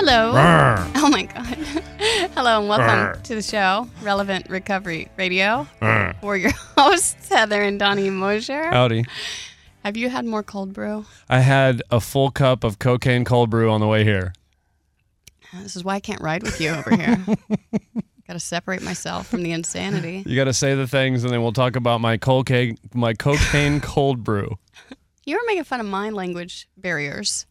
Hello. Oh my God. Hello and welcome to the show, Relevant Recovery Radio. We're your hosts, Heather and Donnie Mosher. Howdy. Have you had more cold brew? I had a full cup of cocaine cold brew on the way here. Uh, this is why I can't ride with you over here. Got to separate myself from the insanity. You got to say the things, and then we'll talk about my cocaine, my cocaine cold brew. You were making fun of my language barriers.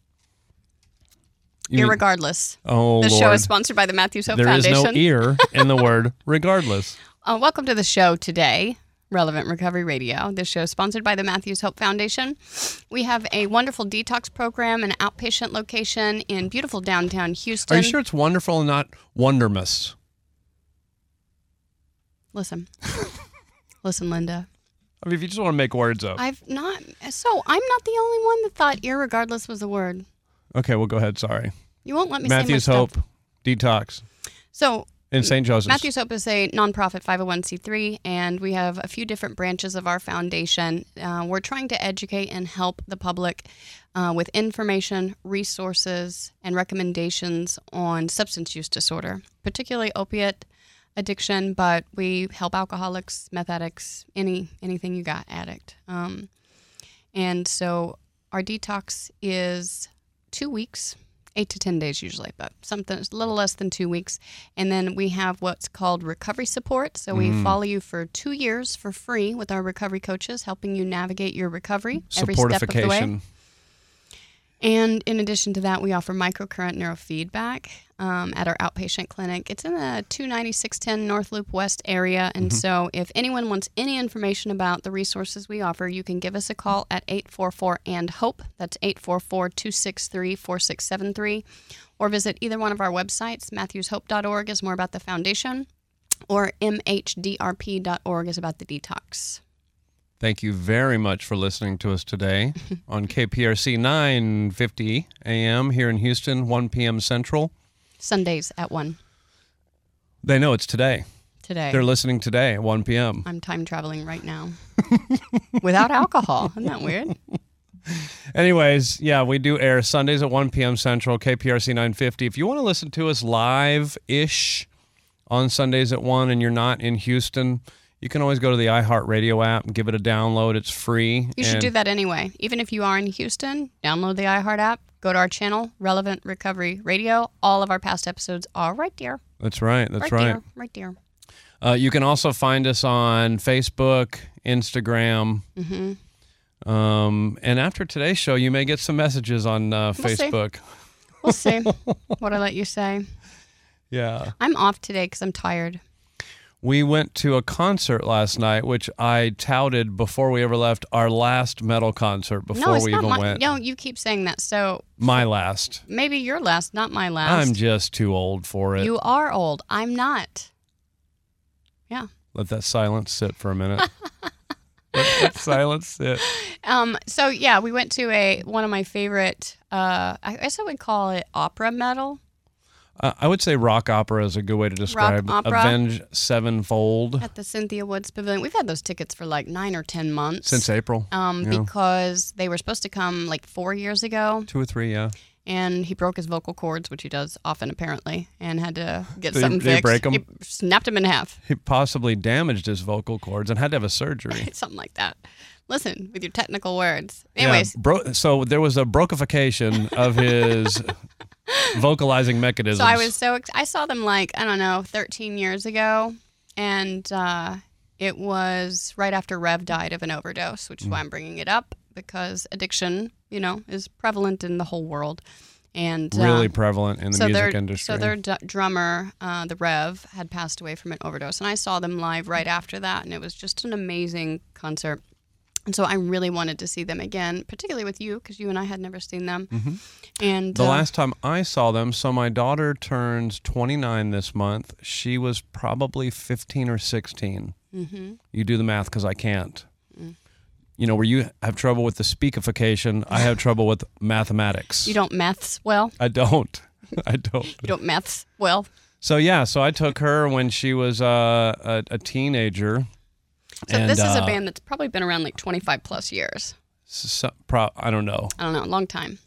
You mean- Irregardless. oh the Lord, show is sponsored by the Matthews Hope there Foundation. There is no ear in the word regardless. Uh, welcome to the show today, Relevant Recovery Radio. This show is sponsored by the Matthews Hope Foundation. We have a wonderful detox program, an outpatient location in beautiful downtown Houston. Are you sure it's wonderful and not wondermous? Listen, listen, Linda. I mean, if you just want to make words up. I've not. So I'm not the only one that thought irregardless was a word. okay, well, go ahead. Sorry. You won't let me Matthews say Hope stuff. Detox So in St. Joseph's. Matthews Hope is a nonprofit 501c3, and we have a few different branches of our foundation. Uh, we're trying to educate and help the public uh, with information, resources, and recommendations on substance use disorder, particularly opiate addiction. But we help alcoholics, meth addicts, any anything you got, addict. Um, and so our detox is two weeks, eight to 10 days usually, but something a little less than two weeks. And then we have what's called recovery support. So we mm. follow you for two years for free with our recovery coaches, helping you navigate your recovery every step of the way. And in addition to that, we offer microcurrent neurofeedback um, at our outpatient clinic. It's in the 29610 North Loop West area. And so, if anyone wants any information about the resources we offer, you can give us a call at 844 and HOPE. That's 844 263 4673. Or visit either one of our websites. MatthewsHope.org is more about the foundation, or MHDRP.org is about the detox. Thank you very much for listening to us today on KPRC 950 AM here in Houston, 1 p.m. Central. Sundays at 1 They know it's today. today. They're listening today at 1 p.m. I'm time traveling right now without alcohol. Isn't that weird? Anyways, yeah, we do air Sundays at 1 p.m. Central, KPRC 950. If you want to listen to us live ish on Sundays at 1 and you're not in Houston, you can always go to the iHeartRadio app and give it a download. It's free. You should do that anyway. Even if you are in Houston, download the iHeart app, go to our channel, Relevant Recovery Radio. All of our past episodes are right there. That's right. That's right, right. there. Right there. Uh, you can also find us on Facebook, Instagram. Mm-hmm. Um, and after today's show, you may get some messages on uh, We'll see. Facebook. We'll see what I let you say. Yeah. I'm off today because I'm tired. We went to a concert last night, which I touted before we ever left our last metal concert before no, it's we not even my. went. No, you keep saying that. So My last. maybe your last, not my last. I'm just too old for it. you are old. I'm not. Yeah. Let that silence sit for a minute. Let that silence sit. Um, so yeah, we went to a one of my favorite. Uh, I guess I would call it opera metal Uh, I would say rock opera is a good way to describe opera? Avenged Sevenfold at the Cynthia Woods Pavilion. We've had those tickets for like nine or ten months. since April. um, yeah. because they were supposed to come like four years ago, Two or three, yeah. and he broke his vocal cords, which he does often apparently, and had to get Did something he fixed. break 'em? He snapped him in half, He possibly damaged his vocal cords and had to have a surgery. something like that. Listen with your technical words. Yeah, Anyways, bro- so there was a brokification of his vocalizing mechanisms. So I was so ex- I saw them like I don't know 13 years ago, and uh, it was right after Rev died of an overdose, which is Mm. why I'm bringing it up because addiction, you know, is prevalent in the whole world, and uh, really prevalent in the so music their industry. so their d- drummer, uh, the Rev, had passed away from an overdose, and I saw them live right after that, and it was just an amazing concert. And so I really wanted to see them again, particularly with you, because you and I had never seen them. And The uh, last time I saw them, so my daughter turns 29 this month. She was probably 15 or 16. Mm-hmm. You do the math because I can't. You know, where you have trouble with the speakification, I have trouble with mathematics. you don't maths well. I don't. I don't. You don't maths well. So yeah, so I took her when she was uh, a, a teenager. So and, this is a uh, band that's probably been around like 25 plus years. So, pro, I don't know. I don't know, a long time.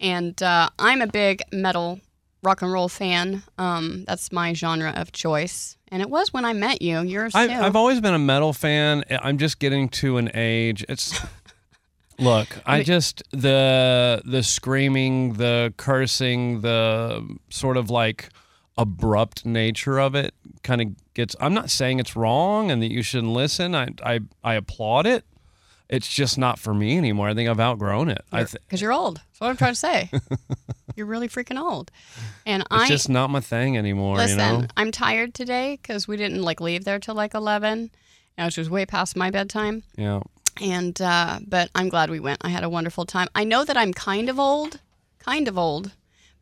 And uh, I'm a big metal rock and roll fan. Um, that's my genre of choice. And it was when I met you. Yours I've, too. I've always been a metal fan. I'm just getting to an age. It's look. I just the the screaming, the cursing, the sort of like abrupt nature of it kind of gets. I'm not saying it's wrong and that you shouldn't listen. I I I applaud it. It's just not for me anymore. I think I've outgrown it. I th- because you're old. That's what I'm trying to say. you're really freaking old. And it's I just not my thing anymore. listen. you know. I'm tired today because we didn't like leave there till like 11, and which was way past my bedtime. Yeah. And uh, but I'm glad we went. I had a wonderful time. I know that I'm kind of old, kind of old,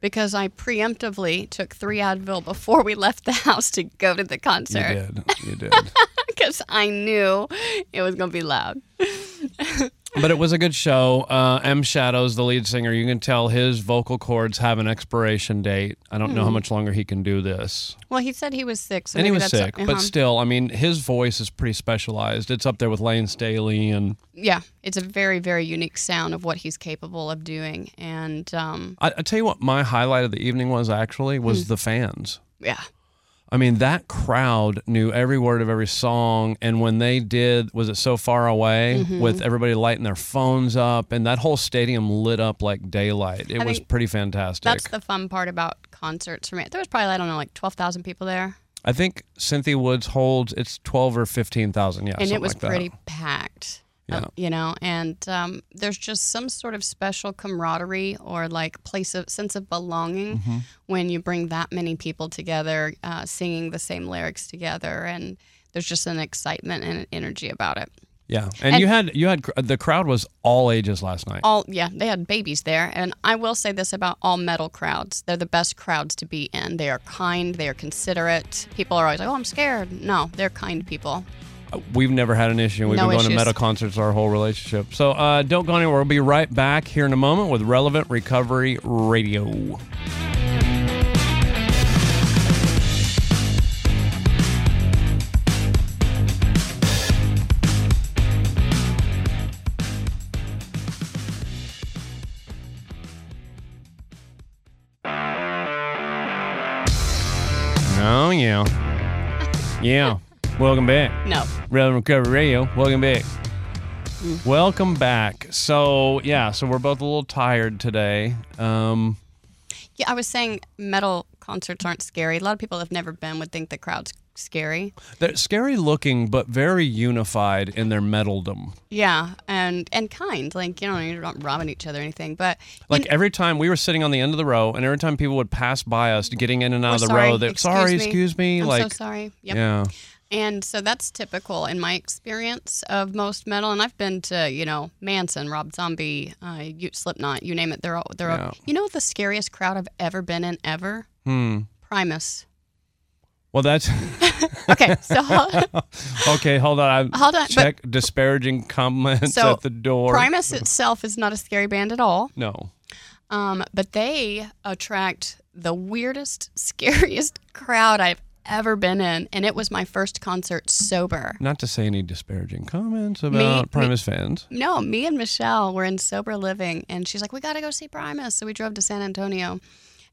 because I preemptively took three Advil before we left the house to go to the concert. You did. You did. because I knew it was going to be loud. But it was a good show. Uh, M Shadows, the lead singer, you can tell his vocal cords have an expiration date. I don't know how much longer he can do this. Well, he said he was sick, so and he maybe was that's sick, uh-huh. but still, I mean, his voice is pretty specialized. It's up there with Layne Staley, and yeah, it's a very very unique sound of what he's capable of doing, and um, I, I tell you what, my highlight of the evening was actually was Hmm. the fans. yeah, I mean, that crowd knew every word of every song, and when they did, was it so far away Mm-hmm. with everybody lighting their phones up, and that whole stadium lit up like daylight. It I was think pretty fantastic. that's the fun part about concerts for me. There was probably I don't know like twelve thousand people there, I think Cynthia Woods holds it's twelve or fifteen thousand. Yeah, and it was like pretty packed. Yeah. you know, and um, there's just some sort of special camaraderie or like place of sense of belonging Mm-hmm. when you bring that many people together, uh, singing the same lyrics together, and there's just an excitement and an energy about it. Yeah, and, And- you had you had the crowd was all ages last night. all yeah they had babies there and i will say this about all metal crowds they're the best crowds to be in they are kind they are considerate people are always like oh i'm scared no they're kind people We've never had an issue. We've No been going to issues. metal concerts our whole relationship. So uh, don't go anywhere. We'll be right back here in a moment with Relevant Recovery Radio. Oh yeah, yeah. Welcome back. no Relevant Recovery Radio. Welcome back. Welcome back. So yeah, so we're both a little tired today. Um, yeah i was saying metal concerts aren't scary a lot of people have never been would think the crowd's scary they're scary looking, but very unified in their metaldom. yeah and and kind like you know you're not robbing each other or anything but Like every time we were sitting on the end of the row, and every time people would pass by us, getting in and out of the sorry, row, they're sorry, me. excuse me, I'm like so sorry. Yep. yeah, And so that's typical in my experience of most metal. And I've been to, you know, Manson, Rob Zombie, uh, you, Slipknot, you name it. They're all, they're Yeah. all, you know, the scariest crowd I've ever been in ever? hmm. Primus. Well, that's Okay, so okay. Hold on, I hold on. But check disparaging comments So, at the door. Primus itself is not a scary band at all. no, Um, but they attract the weirdest, scariest crowd I've ever been in. And it was my first concert sober. not to say any disparaging comments about me- Primus fans. No, me and Michelle were in sober living, and she's like, "We got to go see Primus." So we drove to San Antonio,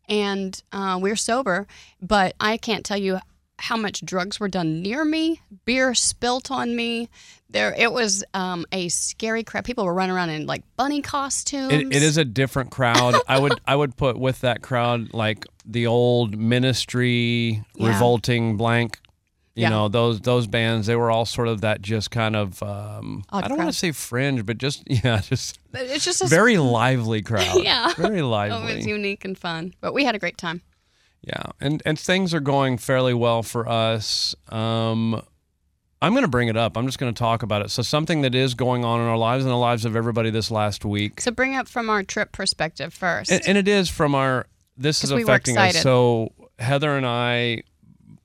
and uh, we are sober. But I can't tell you how much drugs were done near me, beer spilt on me. There, it was um, a scary crowd. People were running around in like bunny costumes. It, it is a different crowd. I would I would put with that crowd like the old Ministry, Yeah. Revolting, Blank. You Yeah. know those those bands. They were all sort of that just kind of um, Odd I don't want crowd. to say fringe, but just yeah, just But It's just a very lively crowd. Yeah. very lively. It was unique and fun, but we had a great time. Yeah, and and things are going fairly well for us. Um, I'm going to bring it up. I'm just going to talk about it. So something that is going on in our lives and the lives of everybody this last week, So bring up from our trip perspective first. and, and it is from our. This is 'Cause we affecting us. So Heather and I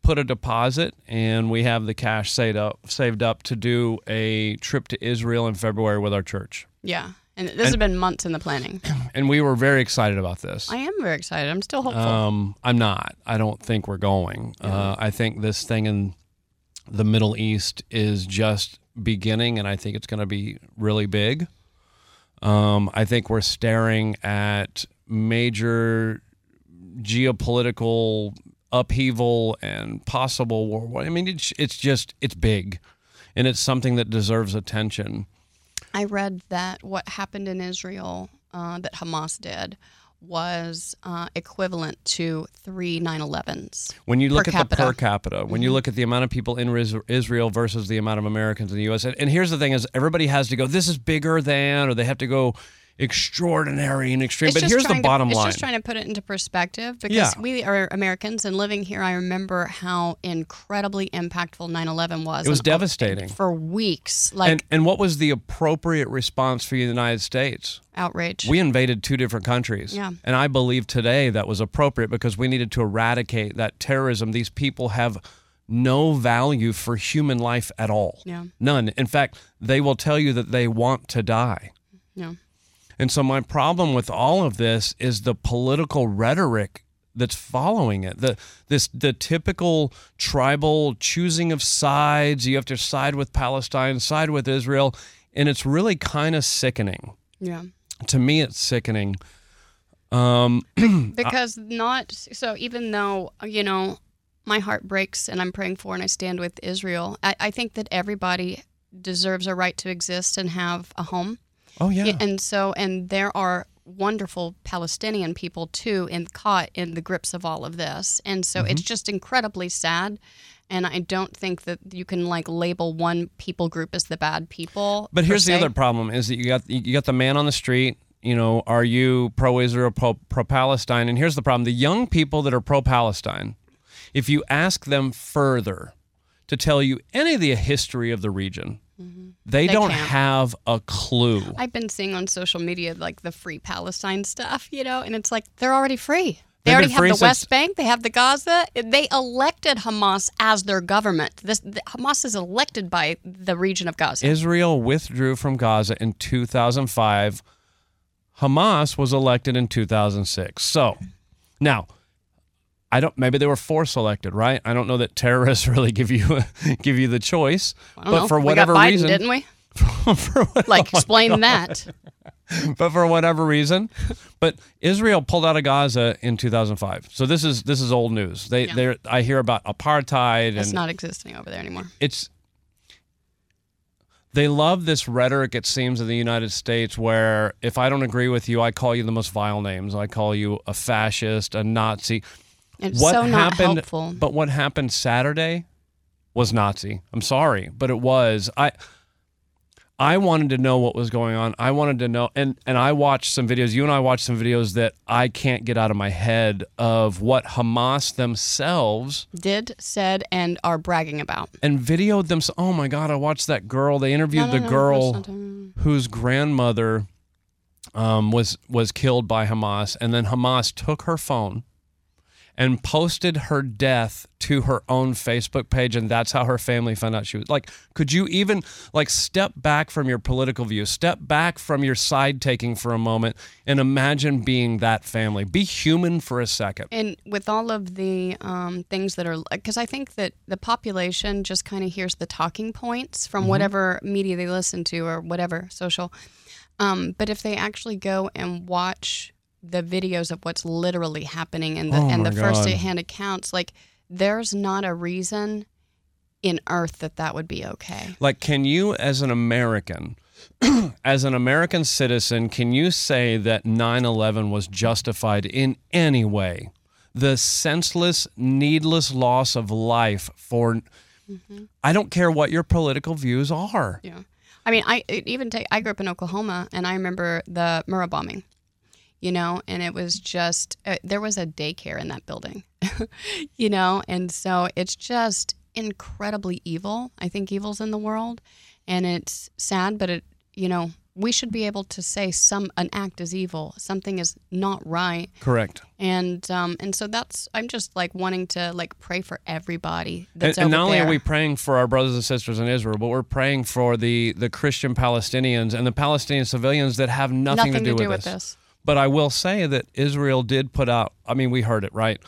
put a deposit, and we have the cash saved up saved up to do a trip to Israel in February with our church, yeah. And this has been months in the planning. and we were very excited about this. I am very excited. I'm still hopeful. Um, I'm not. I don't think we're going. Uh, I think this thing in the Middle East is just beginning, and I think it's going to be really big. Um, I think we're staring at major geopolitical upheaval and possible war. I mean, it's it's just it's big, and it's something that deserves attention. I read that what happened in Israel uh, that Hamas did was uh, equivalent to three 9/11s. When you look at the per capita. Mm-hmm. when you look at the amount of people in Israel versus the amount of Americans in the U.S., and, and here's the thing: is everybody has to go. This is bigger than, or they have to go extraordinary and extreme. It's but here's the trying to- bottom it's line: It's just trying to put it into perspective because Yeah. we are Americans and living here. I remember how incredibly impactful 9/11 was. It was devastating. for weeks. Like and and what was the appropriate response for the United States? outrage. We invaded two different countries. Yeah. And I believe today that was appropriate because we needed to eradicate that terrorism. These people have no value for human life at all. Yeah. None. In fact, they will tell you that they want to die. yeah. And so my problem with all of this is the political rhetoric that's following it. The this the typical tribal choosing of sides. You have to side with Palestine, side with Israel, and it's really kind of sickening. Yeah. To me it's sickening. Um because not so even though you know my heart breaks and i'm praying for and i stand with israel i, I think that everybody deserves a right to exist and have a home oh yeah. and so and there are wonderful palestinian people too in caught in the grips of all of this and so Mm-hmm. it's just incredibly sad and i don't think that you can like label one people group as the bad people But here's the other problem: is that you got you got the man on the street. You know, are you pro-Israel, pro- pro-Palestine? And here's the problem: the young people that are pro-Palestine, if you ask them further to tell you any of the history of the region, Mm-hmm. They don't can't. have a clue. I've been seeing on social media like the free Palestine stuff, you know, and it's like they're already free. They They've already have the since- West Bank. They have the Gaza. They elected Hamas as their government. This the, Hamas is elected by the region of Gaza. Israel withdrew from Gaza in 2005. Hamas was elected in 2006. So now, I don't. Maybe they were force selected, right? I don't know that terrorists really give you give you the choice. But know. for we whatever Biden, reason, didn't we? for what- Like oh explain that. but for whatever reason, but Israel pulled out of Gaza in 2005. So this is this is old news. They Yeah. they I hear about apartheid It's not existing over there anymore. it's they love this rhetoric it seems in the united states where if i don't agree with you i call you the most vile names i call you a fascist a nazi It's what so not happened helpful. but what happened saturday was nazi i'm sorry but it was i I wanted to know what was going on. I wanted to know, and and I watched some videos. You and I watched some videos that I can't get out of my head of what Hamas themselves Did, said, and are bragging about. and videoed them. Oh my God, I watched that girl. They interviewed No, no, the no, girl whose grandmother um, was was killed by Hamas, and then Hamas took her phone and posted her death to her own Facebook page, and that's how her family found out she was like. Could you even like step back from your political view, step back from your side taking for a moment, and imagine being that family? Be human for a second. And with all of the um, things that are, because I think that the population just kind of hears the talking points from Mm-hmm. whatever media they listen to or whatever social. Um, but if they actually go and watch the videos of what's literally happening and the, Oh and the first hand accounts, like there's not a reason in earth that that would be okay. Like, can you, as an American, as an American citizen, can you say that 9 11 was justified in any way? The senseless, needless loss of life for, mm-hmm. I don't care what your political views are. Yeah. I mean, I even take. I grew up in Oklahoma, and I remember the Murrah bombing. You know, and it was just uh, there was a daycare in that building. you know, and so it's just incredibly evil. I think evil's in the world, and it's sad, but it you know we should be able to say some an act is evil, something is not right, Correct. and um and so that's I'm just like wanting to like pray for everybody And, that's and not only there. are we praying for our brothers and sisters in Israel, but we're praying for the the Christian Palestinians and the Palestinian civilians that have nothing, nothing to do, with, this. this. But I will say that Israel did put out, I mean, we heard it, right?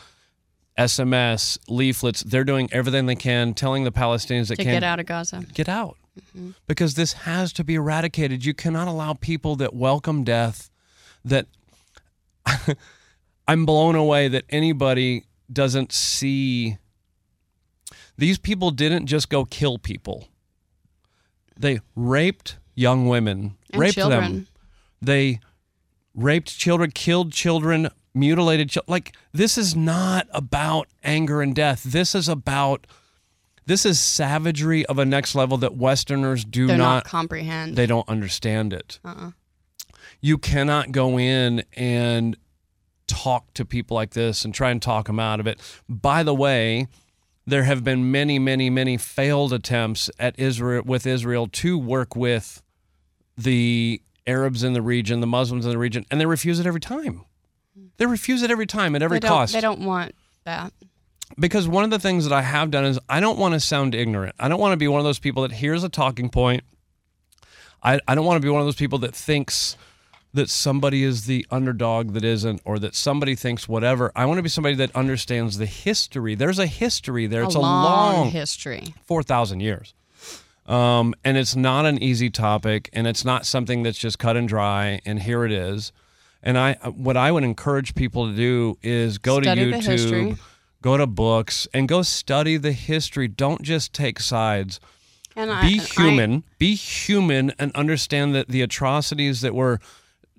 SMS, leaflets, they're doing everything they can, telling the Palestinians that To can get out of Gaza. get out. Mm-hmm. Because this has to be eradicated. You cannot allow people that welcome death, that I'm blown away that anybody doesn't see. These people didn't just go kill people, they raped young women, And raped children. them. They raped children, killed children, mutilated children. Like this is not about anger and death. This is about this is savagery of a next level that Westerners do not, not, comprehend. they don't understand it. uh-uh. You cannot go in and talk to people like this and try and talk them out of it. By the way, there have been many, many, many failed attempts at Israel with Israel to work with the Arabs in the region, the Muslims in the region, and they refuse it every time. They refuse it every time at every they cost. They don't want that. because one of the things that I have done is I don't want to sound ignorant. I don't want to be one of those people that hears a talking point. I, I don't want to be one of those people that thinks that somebody is the underdog that isn't, or that somebody thinks whatever. I want to be somebody that understands the history. There's a history there. It's a, long, long history. 4,000 years. Um, and it's not an easy topic, and it's not something that's just cut and dry, and here it is. And I, what I would encourage people to do is go Study to. YouTube, go to books, and go study the history. Don't just take sides. And Be I, human. be human, and understand that the atrocities that were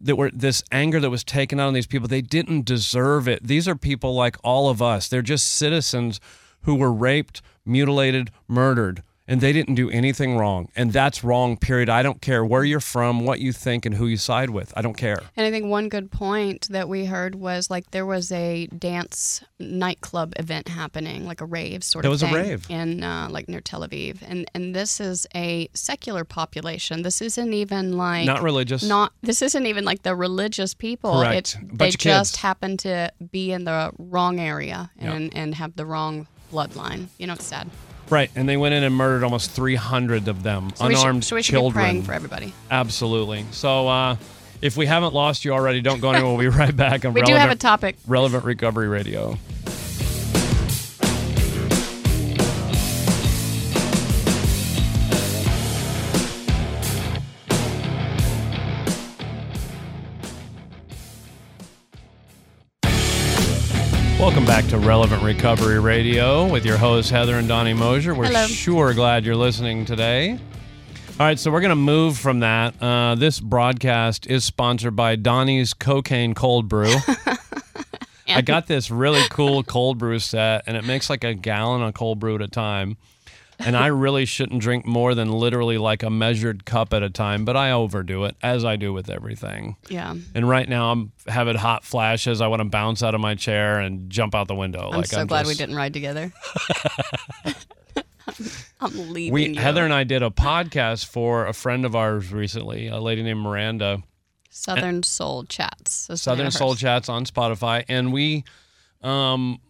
that were this anger that was taken out on these people they didn't deserve it these are people like all of us they're just citizens who were raped mutilated murdered and they didn't do anything wrong and that's wrong period i don't care where you're from what you think and who you side with i don't care And I think one good point that we heard was like there was a dance nightclub event happening, like a rave sort There of was a thing rave. in uh, like near Tel Aviv, and and this is a secular population. This isn't even like not religious not this isn't even like the religious people. Correct. They just happen to be in the wrong area and and have the wrong bloodline. You know, it's sad. Right and they went in and murdered almost 300 of them So we should, unarmed so we should children be praying for everybody. absolutely so uh if we haven't lost you already don't go anywhere we'll be right back on We do have a topic. relevant recovery radio Welcome back to Relevant Recovery Radio with your hosts Heather and Donnie Mosher. We're Hello. sure glad you're listening today. All right, so we're going to move from that. Uh, this broadcast is sponsored by Donnie's Cocaine Cold Brew. I got this really cool cold brew set, and it makes like a gallon of cold brew at a time. And I really shouldn't drink more than literally like a measured cup at a time, but I overdo it, as I do with everything. Yeah. And right now I'm having hot flashes. I want to bounce out of my chair and jump out the window. I'm like so I'm glad we didn't ride together. I'm leaving We you. Heather and I did a podcast for a friend of ours recently, a lady named Miranda. Southern Soul Chats. is the name Southern Soul. Chats on Spotify, and we, um,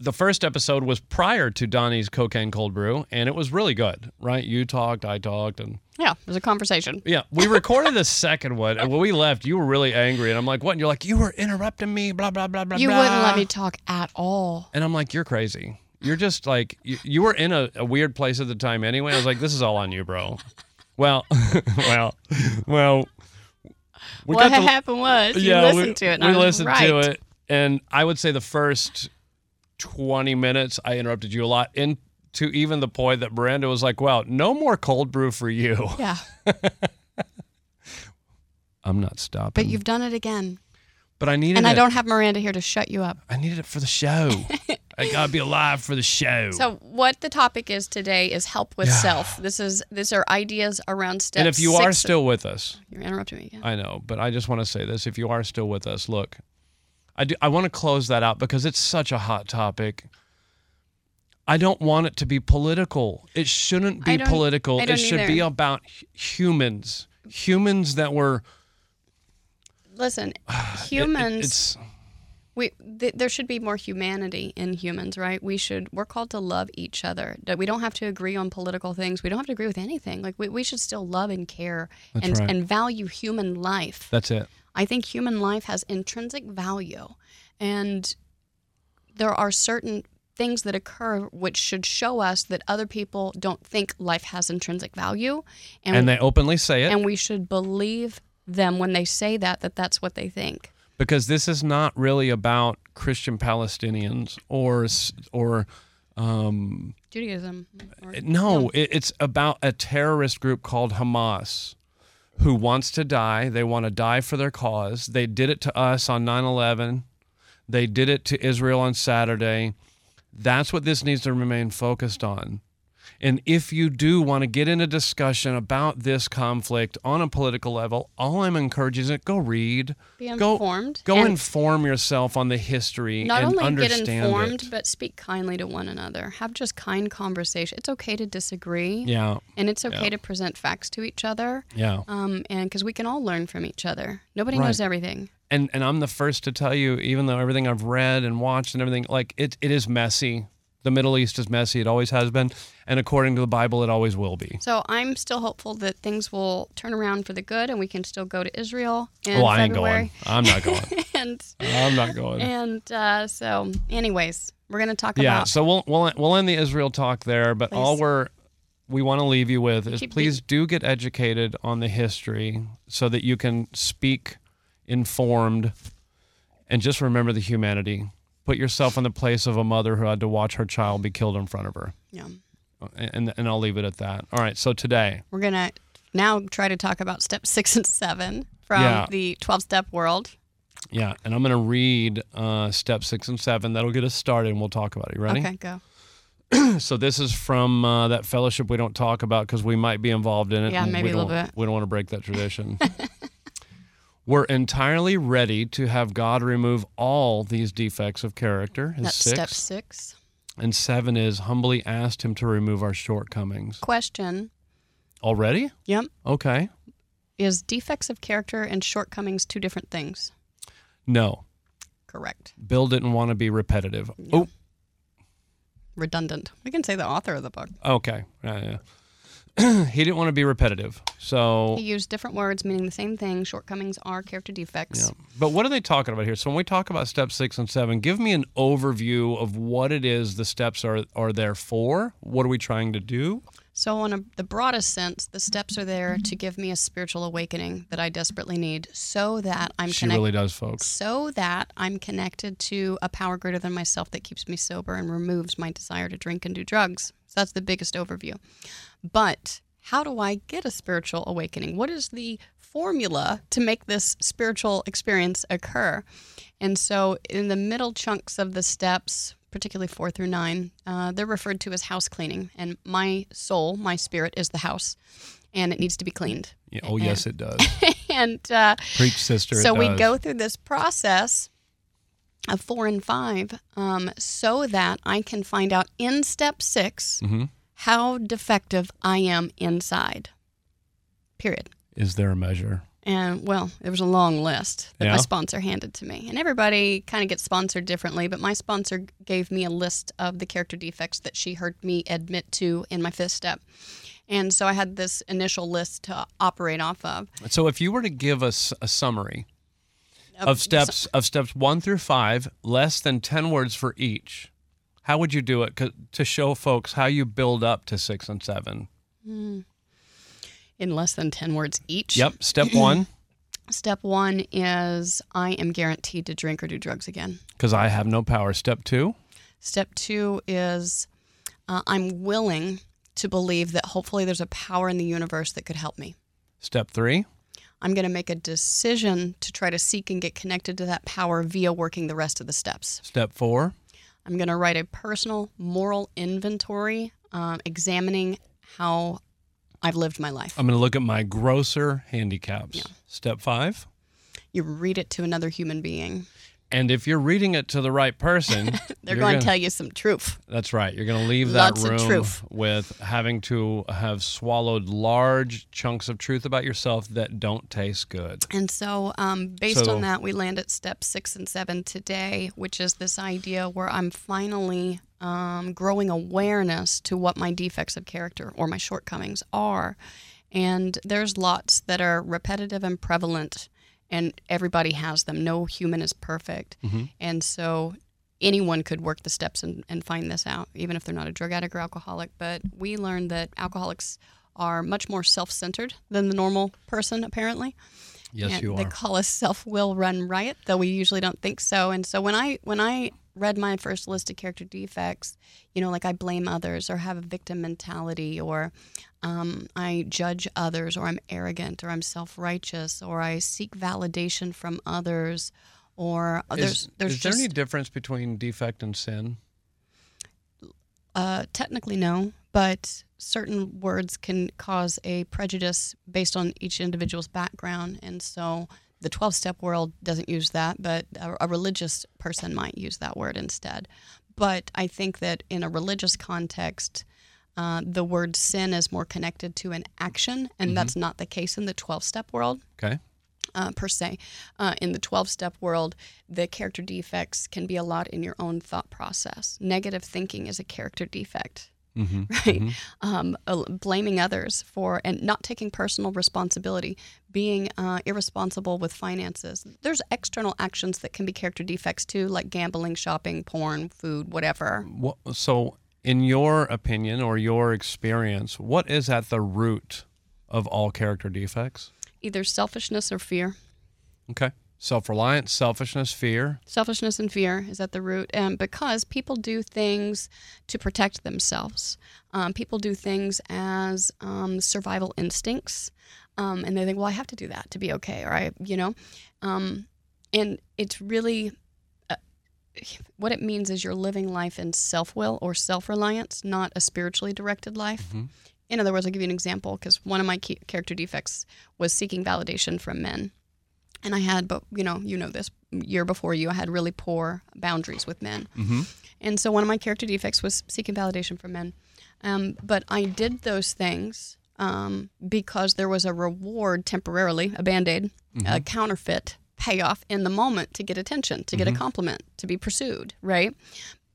the, first episode was prior to Donnie's Cocaine Cold Brew, and it was really good. Right? You talked, I talked, and Yeah, it was a conversation. yeah, we recorded the second one, and when we left, you were really angry, and I'm like, what? And you're like, you were interrupting me, blah blah blah blah. You blah. wouldn't let me talk at all. And I'm like, you're crazy. You're just like you, you were in a, a weird place at the time anyway. I was like, this is all on you, bro. Well, well, well. We what got the- happened was you yeah, listened we, to it. We listened right. to it, and I would say the first 20 minutes I interrupted you a lot, into even the point that Miranda was like, "Wow, no more cold brew for you." Yeah, I'm not stopping. but you've done it again, but I needed it. and it. I don't have Miranda here to shut you up. I needed it for the show. I gotta be alive for the show. So, what the topic is today is help with Yeah. self. This is these are ideas around steps. and if you are still with us, you're interrupting me again. I know, but I just want to say this: if you are still with us, look, I do. I want to close that out because it's such a hot topic. I don't want it to be political. It shouldn't be political. It should be about humans. Humans that were Listen, it- it- humans. it's we th- there should be more humanity in humans, right? We should we're called to love each other. That we don't have to agree on political things. We don't have to agree with anything. Like we, we should still love and care That's and right. and value human life. that's it. I think human life has intrinsic value, and there are certain things that occur which should show us that other people don't think life has intrinsic value, and And they openly say it and we should believe them when they say that that that's what they think. because this is not really about Christian Palestinians or or um, Judaism. or- no, it, it's about a terrorist group called Hamas who wants to die. They want to die for their cause. They did it to us on 9/11. They did it to Israel on Saturday. That's what this needs to remain focused on. And if you do want to get in a discussion about this conflict on a political level, all I'm encouraging is go read, Be go informed. go and inform yourself on the history not and only get informed, it. but speak kindly to one another. Have just kind conversation. It's okay to disagree, Yeah, and it's okay Yeah. to present facts to each other. yeah. Um, and because we can all learn from each other. Nobody Right. knows everything. and and I'm the first to tell you, even though everything I've read and watched and everything, like it it is messy. The Middle East is messy. It always has been, and according to the Bible, it always will be. So I'm still hopeful that things will turn around for the good, and we can still go to Israel in oh, I ain't February. going. I'm not going. and I'm not going. and uh, so, anyways, we're gonna talk yeah. about So we'll we'll we'll end the Israel talk there, but all we're we want to leave you with is Keep please do get educated on the history so that you can speak informed and just remember the humanity. Put yourself in the place of a mother who had to watch her child be killed in front of her. yeah. And and I'll leave it at that. All right. So today, We're gonna now try to talk about step six and seven from Yeah. the twelve step world. yeah, and I'm going to read uh, step six and seven. That'll get us started, and we'll talk about it. You ready? Okay, go. So this is from uh, that fellowship we don't talk about because we might be involved in it. Yeah, maybe we a little bit. We don't want to break that tradition. We're entirely ready to have God remove all these defects of character. That's six. step six. And seven is humbly asked Him to remove our shortcomings. Question. Already? Yep. Okay. Is defects of character and shortcomings two different things? No. Correct. Bill didn't want to be repetitive. Oh, Redundant. We can say the author of the book. okay. Yeah, yeah. he didn't want to be repetitive. So He used different words meaning the same thing. Shortcomings are character defects. Yeah. But what are they talking about here? So when we talk about step six and seven, give me an overview of what it is the steps are are there for. What are we trying to do? So, on a, the broadest sense, the steps are there to give me a spiritual awakening that I desperately need, so that I'm she connected. really does, folks. so that I'm connected to a power greater than myself that keeps me sober and removes my desire to drink and do drugs. So that's the biggest overview. But how do I get a spiritual awakening? What is the formula to make this spiritual experience occur? And so, in the middle chunks of the steps, particularly four through nine, uh, they're referred to as house cleaning. And my soul, my spirit, is the house, and it needs to be cleaned. Yeah, oh yes, it does. And uh, Preach, sister. so we go through this process of four and five um, so that I can find out in step 6 Mhm. How defective I am inside. Period. Is there a measure? And well, it was a long list that Yeah. my sponsor handed to me. And everybody kind of gets sponsored differently, but my sponsor gave me a list of the character defects that she heard me admit to in my fifth step. And so I had this initial list to operate off of. So if you were to give us a summary Of of steps of steps one through five, less than ten words for each, how would you do it to show folks how you build up to six and seven? in less than 10 words each. Yep. Step one, Step one is I am guaranteed to drink or do drugs again. because I have no power. Step two, Step two is uh, I'm willing to believe that hopefully there's a power in the universe that could help me. step three, I'm going to make a decision to try to seek and get connected to that power via working the rest of the steps. step four, I'm going to write a personal moral inventory, um, examining how I've lived my life. I'm going to look at my grosser handicaps. Step five, You read it to another human being. And if you're reading it to the right person, They're going gonna- tell you some truth. That's right. You're going to leave that Lots room with having to have swallowed large chunks of truth about yourself that don't taste good. And so, um, based So- on that, we land at step six and seven today, which is this idea where I'm finally um, growing awareness to what my defects of character or my shortcomings are. And there's lots that are repetitive and prevalent, and everybody has them. No human is perfect. Mm-hmm. And so, anyone could work the steps and, and find this out, even if they're not a drug addict or alcoholic. But we learned that alcoholics are much more self centered than the normal person, apparently Yes, and you they call us self-will run riot though we usually don't think so and so when i when i read my first list of character defects you know like i blame others or have a victim mentality or um, i judge others or i'm arrogant or i'm self-righteous or i seek validation from others or uh, there's is, there's is there any difference between defect and sin? Uh, technically, no, but certain words can cause a prejudice based on each individual's background. And so the 12 step world doesn't use that, but a, a religious person might use that word instead. But I think that in a religious context, uh, the word sin is more connected to an action, and that's not the case in the 12 step world Okay. uh, per se. Uh, in the 12 step world, the character defects can be a lot in your own thought process. Negative thinking is a character defect. Mm-hmm. Right, um, uh, blaming others for and not taking personal responsibility, being uh, irresponsible with finances. There's external actions that can be character defects too, like gambling, shopping, porn, food, whatever. What, so, in your opinion or your experience, what is at the root of all character defects? Either selfishness or fear. Okay. Self reliance, selfishness, fear. Selfishness and fear is at the root, and because people do things to protect themselves, um, people do things as um, survival instincts, um, and they think, "Well, I have to do that to be okay," or I, you know, um, and it's really what it means is you're living life in self will or self reliance, not a spiritually directed life. In other words, I'll give you an example because one of my key character defects was seeking validation from men and I had, but you know, you know this year before you, I had really poor boundaries with men, Mm-hmm. and so one of my character defects was seeking validation from men. Um, but I did those things um, because there was a reward temporarily, a band aid, a counterfeit payoff in the moment to get attention, to get a mm-hmm. compliment, to be pursued, right?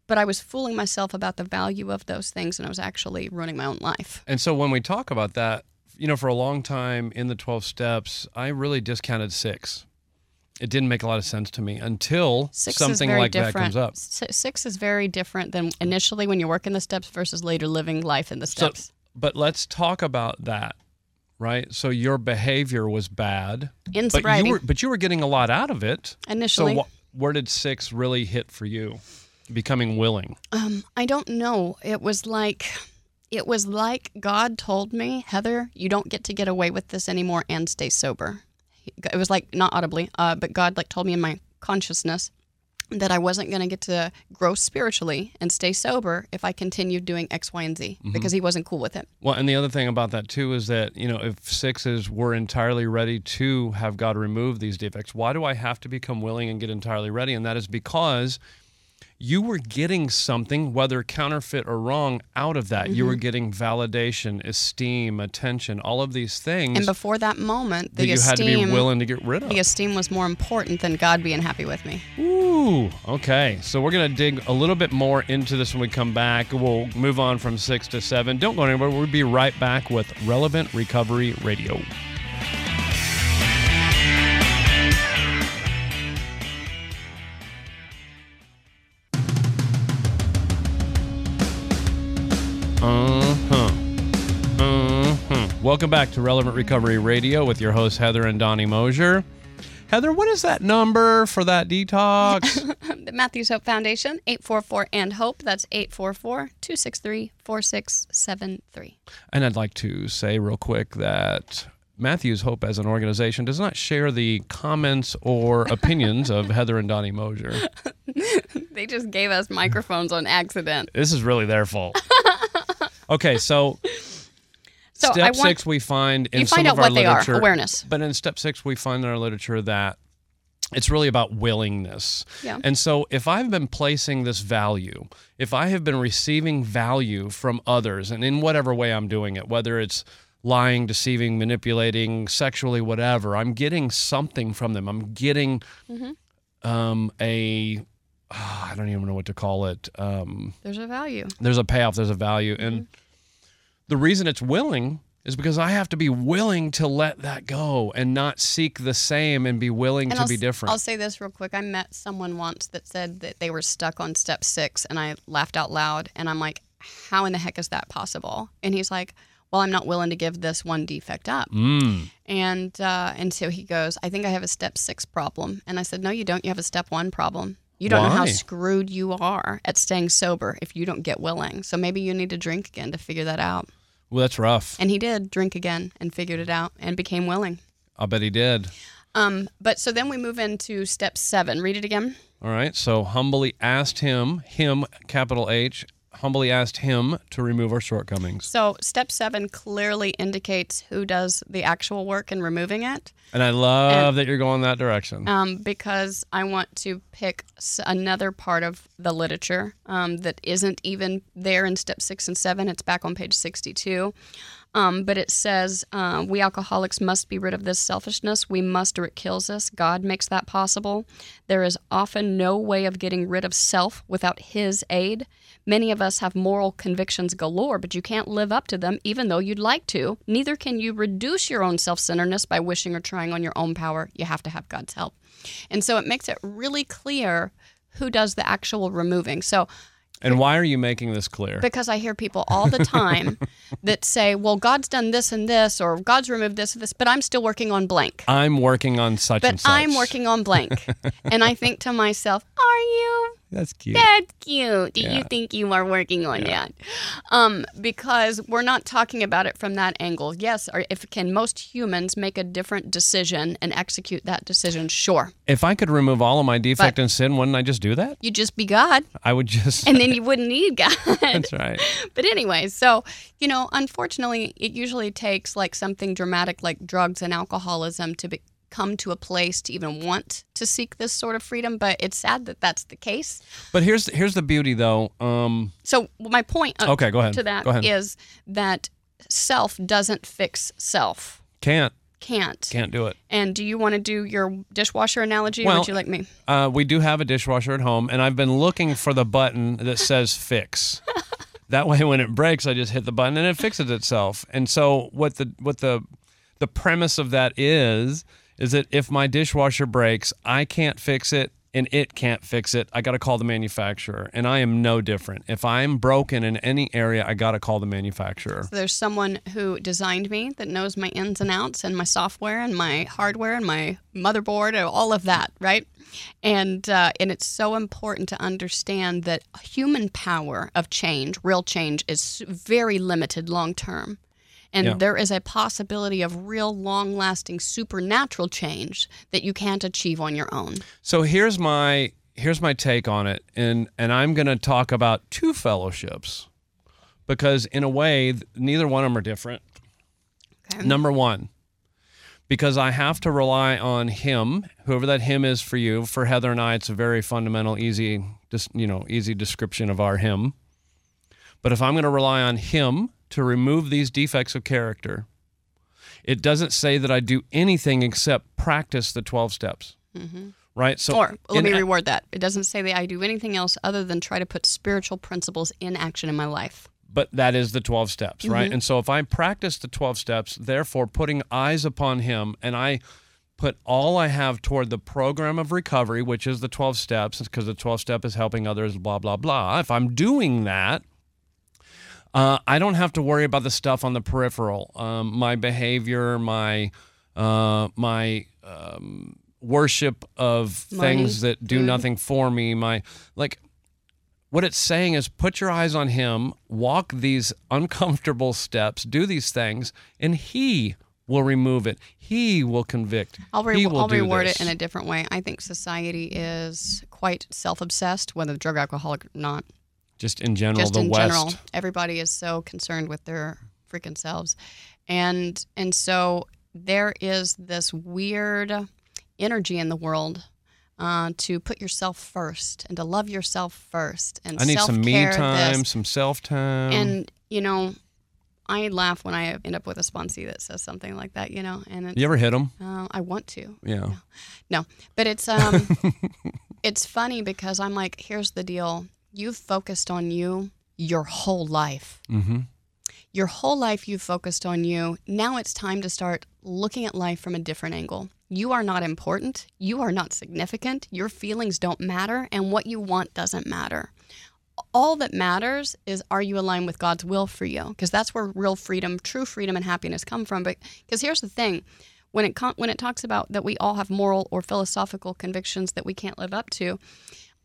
But I was fooling myself about the value of those things, and I was actually ruining my own life. And so when we talk about that, you know, for a long time in the 12 steps, I really discounted six. It didn't make a lot of sense to me until Six something like different. that comes up. Six is very different than initially when you're working the steps versus later living life in the So, steps. but let's talk about that, right? So your behavior was bad, in but sobriety, you were but you were getting a lot out of it. initially, So wh- where did six really hit for you? Becoming willing. um, I don't know. It was like, it was like God told me, Heather, you don't get to get away with this anymore and stay sober. It was like not audibly, uh, but God like told me in my consciousness that I wasn't going to get to grow spiritually and stay sober if I continued doing X, Y, and Z mm-hmm. because He wasn't cool with it. Well, and the other thing about that too is that you know if sixes were entirely ready to have God remove these defects, why do I have to become willing and get entirely ready? And that is because you were getting something, whether counterfeit or wrong, out of that. You were Mm-hmm. getting validation, esteem, attention, all of these things And before that moment, that the you had to be willing to get rid of. the esteem was more important than God being happy with me. Ooh, okay. So we're going to dig a little bit more into this when we come back. We'll move on from six to seven. Don't go anywhere. We'll be right back with Relevant Recovery Radio. Uh huh. Uh huh. Welcome back to Relevant Recovery Radio with your hosts, Heather and Donnie Mosher. Heather, what is that number for that detox? The Matthews Hope Foundation, 844 and Hope. That's 844 263 4673. and I'd like to say real quick that Matthews Hope as an organization does not share the comments or opinions of Heather and Donnie Mosher. They just gave us microphones on accident. This is really their fault. Okay, so, So step want six we find in you some find out of our what they are literature. awareness. But in step six we find in our literature that It's really about willingness. Yeah. And so if I've been placing this value, if I have been receiving value from others, and in whatever way I'm doing it, whether it's lying, deceiving, manipulating, sexually, whatever, I'm getting something from them. I'm getting um, a, ah, I don't even know what to call it. Um, There's a value. there's a payoff, there's a value. And Mm-hmm. The reason it's willing is because I have to be willing to let that go and not seek the same and be willing And to I'll, be different. I'll say this real quick. I met someone once that said that they were stuck on step six, and I laughed out loud. And I'm like, how in the heck is that possible? And he's like, well, I'm not willing to give this one defect up. Mm. And uh, and so he goes, I think I have a step six problem. And I said, No, you don't. You have a step one problem. You don't know how screwed you are at staying sober if you don't get willing. So maybe you need to drink again to figure that out. Well, that's rough. And he did drink again and figured it out and became willing. I'll bet he did. Um, but so then we move into step seven. Read it again. All right. So humbly asked him, him, capital H, humbly asked him to remove our shortcomings. So step seven clearly indicates who does the actual work in removing it. And I love that you're going that direction. um, because I want to pick another part of the literature um, that isn't even there in step six and seven. It's back on page 62. Um, but it says, uh, We alcoholics must be rid of this selfishness. We must, or it kills us. God makes that possible. There is often no way of getting rid of self without His aid. Many of us have moral convictions galore, but you can't live up to them even though you'd like to. Neither can you reduce your own self centeredness by wishing or trying on your own power. You have to have God's help. And so it makes it really clear who does the actual removing. So and why are you making this clear? because I hear people all the time that say, well, God's done this and this, or God's removed this and this, but I'm still working on blank. I'm working on such and But such. I'm working on blank. and I think to myself, are you? That's cute. That's cute. Do Yeah. you think you are working on that? Um, because we're not talking about it from that angle. Yes, or if can most humans make a different decision and execute that decision? Sure. If I could remove all of my defect But- and sin, wouldn't I just do that? You'd just be God, I would just. and then you wouldn't need God. that's right. but anyway, so you know, unfortunately, it usually takes like something dramatic like drugs and alcoholism to be, come to a place to even want to seek this sort of freedom. But it's sad that that's the case. But here's here's the beauty, though. Um, So my point uh, Okay, go ahead. to that Go ahead. is that self doesn't fix self. can't Can't. can't do it. And do you want to do your dishwasher analogy, or would you like me? Uh, we do have a dishwasher at home, and I've been looking for the button that says fix. that way, when it breaks, I just hit the button and it fixes itself. And so, what the what the the premise of that is is that if my dishwasher breaks, I can't fix it, and it can't fix it. I got to call the manufacturer, and I am no different. If I'm broken in any area, I got to call the manufacturer. There's someone who designed me that knows my ins and outs and my software and my hardware and my motherboard and all of that, right? And uh, and it's so important to understand that human power of change, real change, is very limited long term. And Yeah. there is a possibility of real long lasting supernatural change that you can't achieve on your own. So here's my here's my take on it, and and I'm going to talk about two fellowships because in a way neither one of them are different. Okay. Number one, because I have to rely on him, whoever that him is for you. For Heather and I, it's a very fundamental, easy, just you know, easy description of our him. But if I'm going to rely on him to remove these defects of character, it doesn't say that I do anything except practice the 12 steps. Right? So Or let me reword that. It doesn't say that I do anything else other than try to put spiritual principles in action in my life. but that is the 12 steps, Mm-hmm. right? And so if I practice the 12 steps, therefore putting eyes upon him and I put all I have toward the program of recovery, which is the 12 steps, because the 12 step is helping others, blah, blah, blah. If I'm doing that, uh, I don't have to worry about the stuff on the peripheral, um, my behavior, my uh, my um, worship of Money, things that do food. nothing for me. My like, what it's saying is put your eyes on Him, walk these uncomfortable steps, do these things, and He will remove it. He will convict. I'll, re- he will I'll do reword this. it in a different way. I think society is quite self obsessed, whether drug alcoholic or not. Just in general. Just the in West. general, everybody is so concerned with their freaking selves, and and so there is this weird energy in the world uh, to put yourself first and to love yourself first and I need some me time, this. some self time. And you know, I laugh when I end up with a sponsee that says something like that. You know, and it's, you ever hit them? uh, I want to. Yeah. No, but it's um, it's funny because I'm like, here's the deal: you've focused on you your whole life. Mm-hmm. Your whole life you've focused on you. Now it's time to start looking at life from a different angle. You are not important. You are not significant. Your feelings don't matter, and what you want doesn't matter. All that matters is are you aligned with God's will for you? Because that's where real freedom, true freedom, and happiness come from. But because here's the thing, when it com- when it talks about that we all have moral or philosophical convictions that we can't live up to,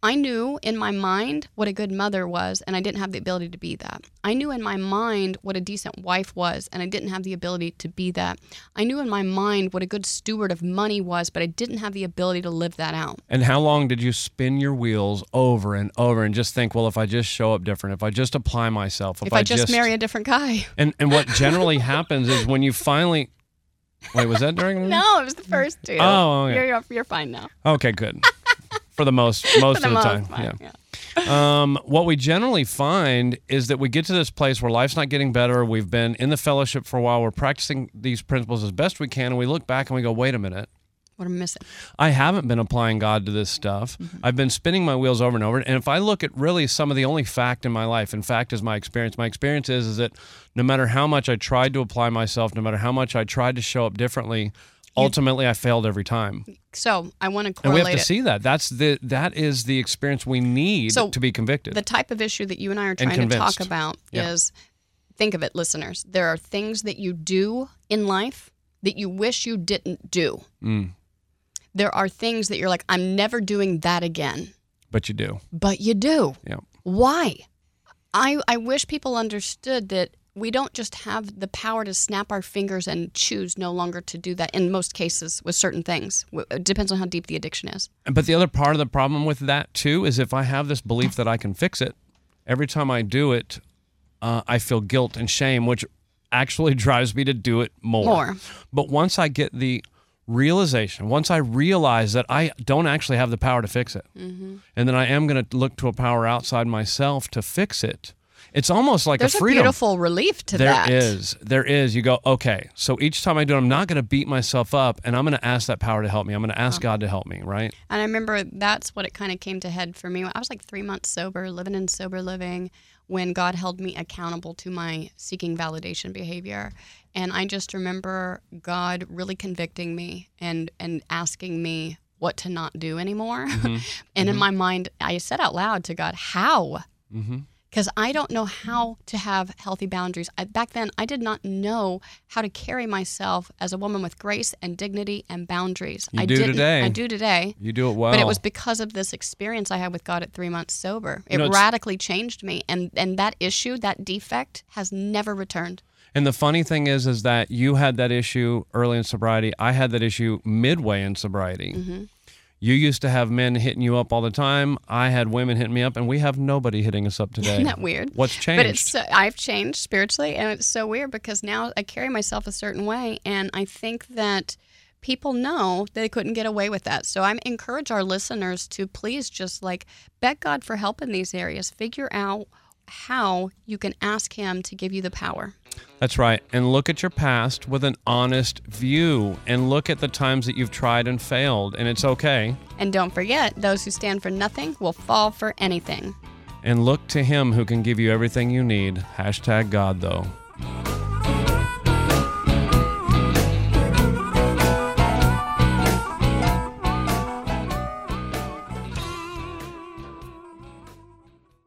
I knew in my mind what a good mother was, and I didn't have the ability to be that. I knew in my mind what a decent wife was, and I didn't have the ability to be that. I knew in my mind what a good steward of money was, but I didn't have the ability to live that out. And how long did you spin your wheels over and over and just think, well, if I just show up different, if I just apply myself, if, If I, just, marry a different guy. and and what generally happens is when you finally wait, was that during? the- No, it was the first two. Oh, okay. You're, you're fine now. Okay, good. For the most most For of the most time, part, yeah. Um, what we generally find is that we get to this place where life's not getting better. We've been in the fellowship for a while. We're practicing these principles as best we can, and we look back and we go, "Wait a minute, What am I missing? I haven't been applying God to this stuff. I've been spinning my wheels over and over. And if I look at really some of the only fact in my life, in fact is my experience, my experience is, is that no matter how much I tried to apply myself, no matter how much I tried to show up differently, ultimately I failed every time. So I want to correlate. And we have to it. see that. That's the that is the experience we need So to be convicted. the type of issue that you and I are trying to talk about Yeah. is think of it, listeners. There are things that you do in life that you wish you didn't do. Mm, There are things that you're like, I'm never doing that again, but you do. but you do. Yeah. Why? I, I wish people understood that we don't just have the power to snap our fingers and choose no longer to do that in most cases with certain things. It depends on how deep the addiction is. But the other part of the problem with that too is if I have this belief that I can fix it, every time I do it, uh, I feel guilt and shame, which actually drives me to do it more. More. But once I get the realization, once I realize that I don't actually have the power to fix it, Mm-hmm. and then I am going to look to a power outside myself to fix it, it's almost like There's a a, beautiful relief to There that. is. There is. You go, okay, so each time I do it, I'm not going to beat myself up and I'm going to ask that power to help me. I'm going to ask uh-huh. God to help me, right? And I remember that's what it kind of came to head for me. I was like three months sober, living in sober living, when God held me accountable to my seeking validation behavior. And I just remember God really convicting me and and asking me what to not do anymore. Mm-hmm. and in mm-hmm. my mind, I said out loud to God, "How?" Mm-hmm. Because I don't know how to have healthy boundaries. I, back then, I did not know how to carry myself as a woman with grace and dignity and boundaries. You I do today. I do today. You do it well. But it was because of this experience I had with God at three months sober. It You know, radically changed me, and and that issue, that defect, has never returned. And the funny thing is, is that you had that issue early in sobriety. I had that issue midway in sobriety. Mm-hmm. You used to have men hitting you up all the time. I had women hitting me up, and we have nobody hitting us up today. Isn't that weird? What's changed? But it's so, I've changed spiritually, and it's so weird because now I carry myself a certain way, and I think that people know they couldn't get away with that. So I encourage our listeners to please just like beg God for help in these areas. Figure out how you can ask Him to give you the power. That's right. And look at your past with an honest view, and look at the times that you've tried and failed, and it's okay. And don't forget, those who stand for nothing will fall for anything. And look to Him who can give you everything you need. Hashtag God, though.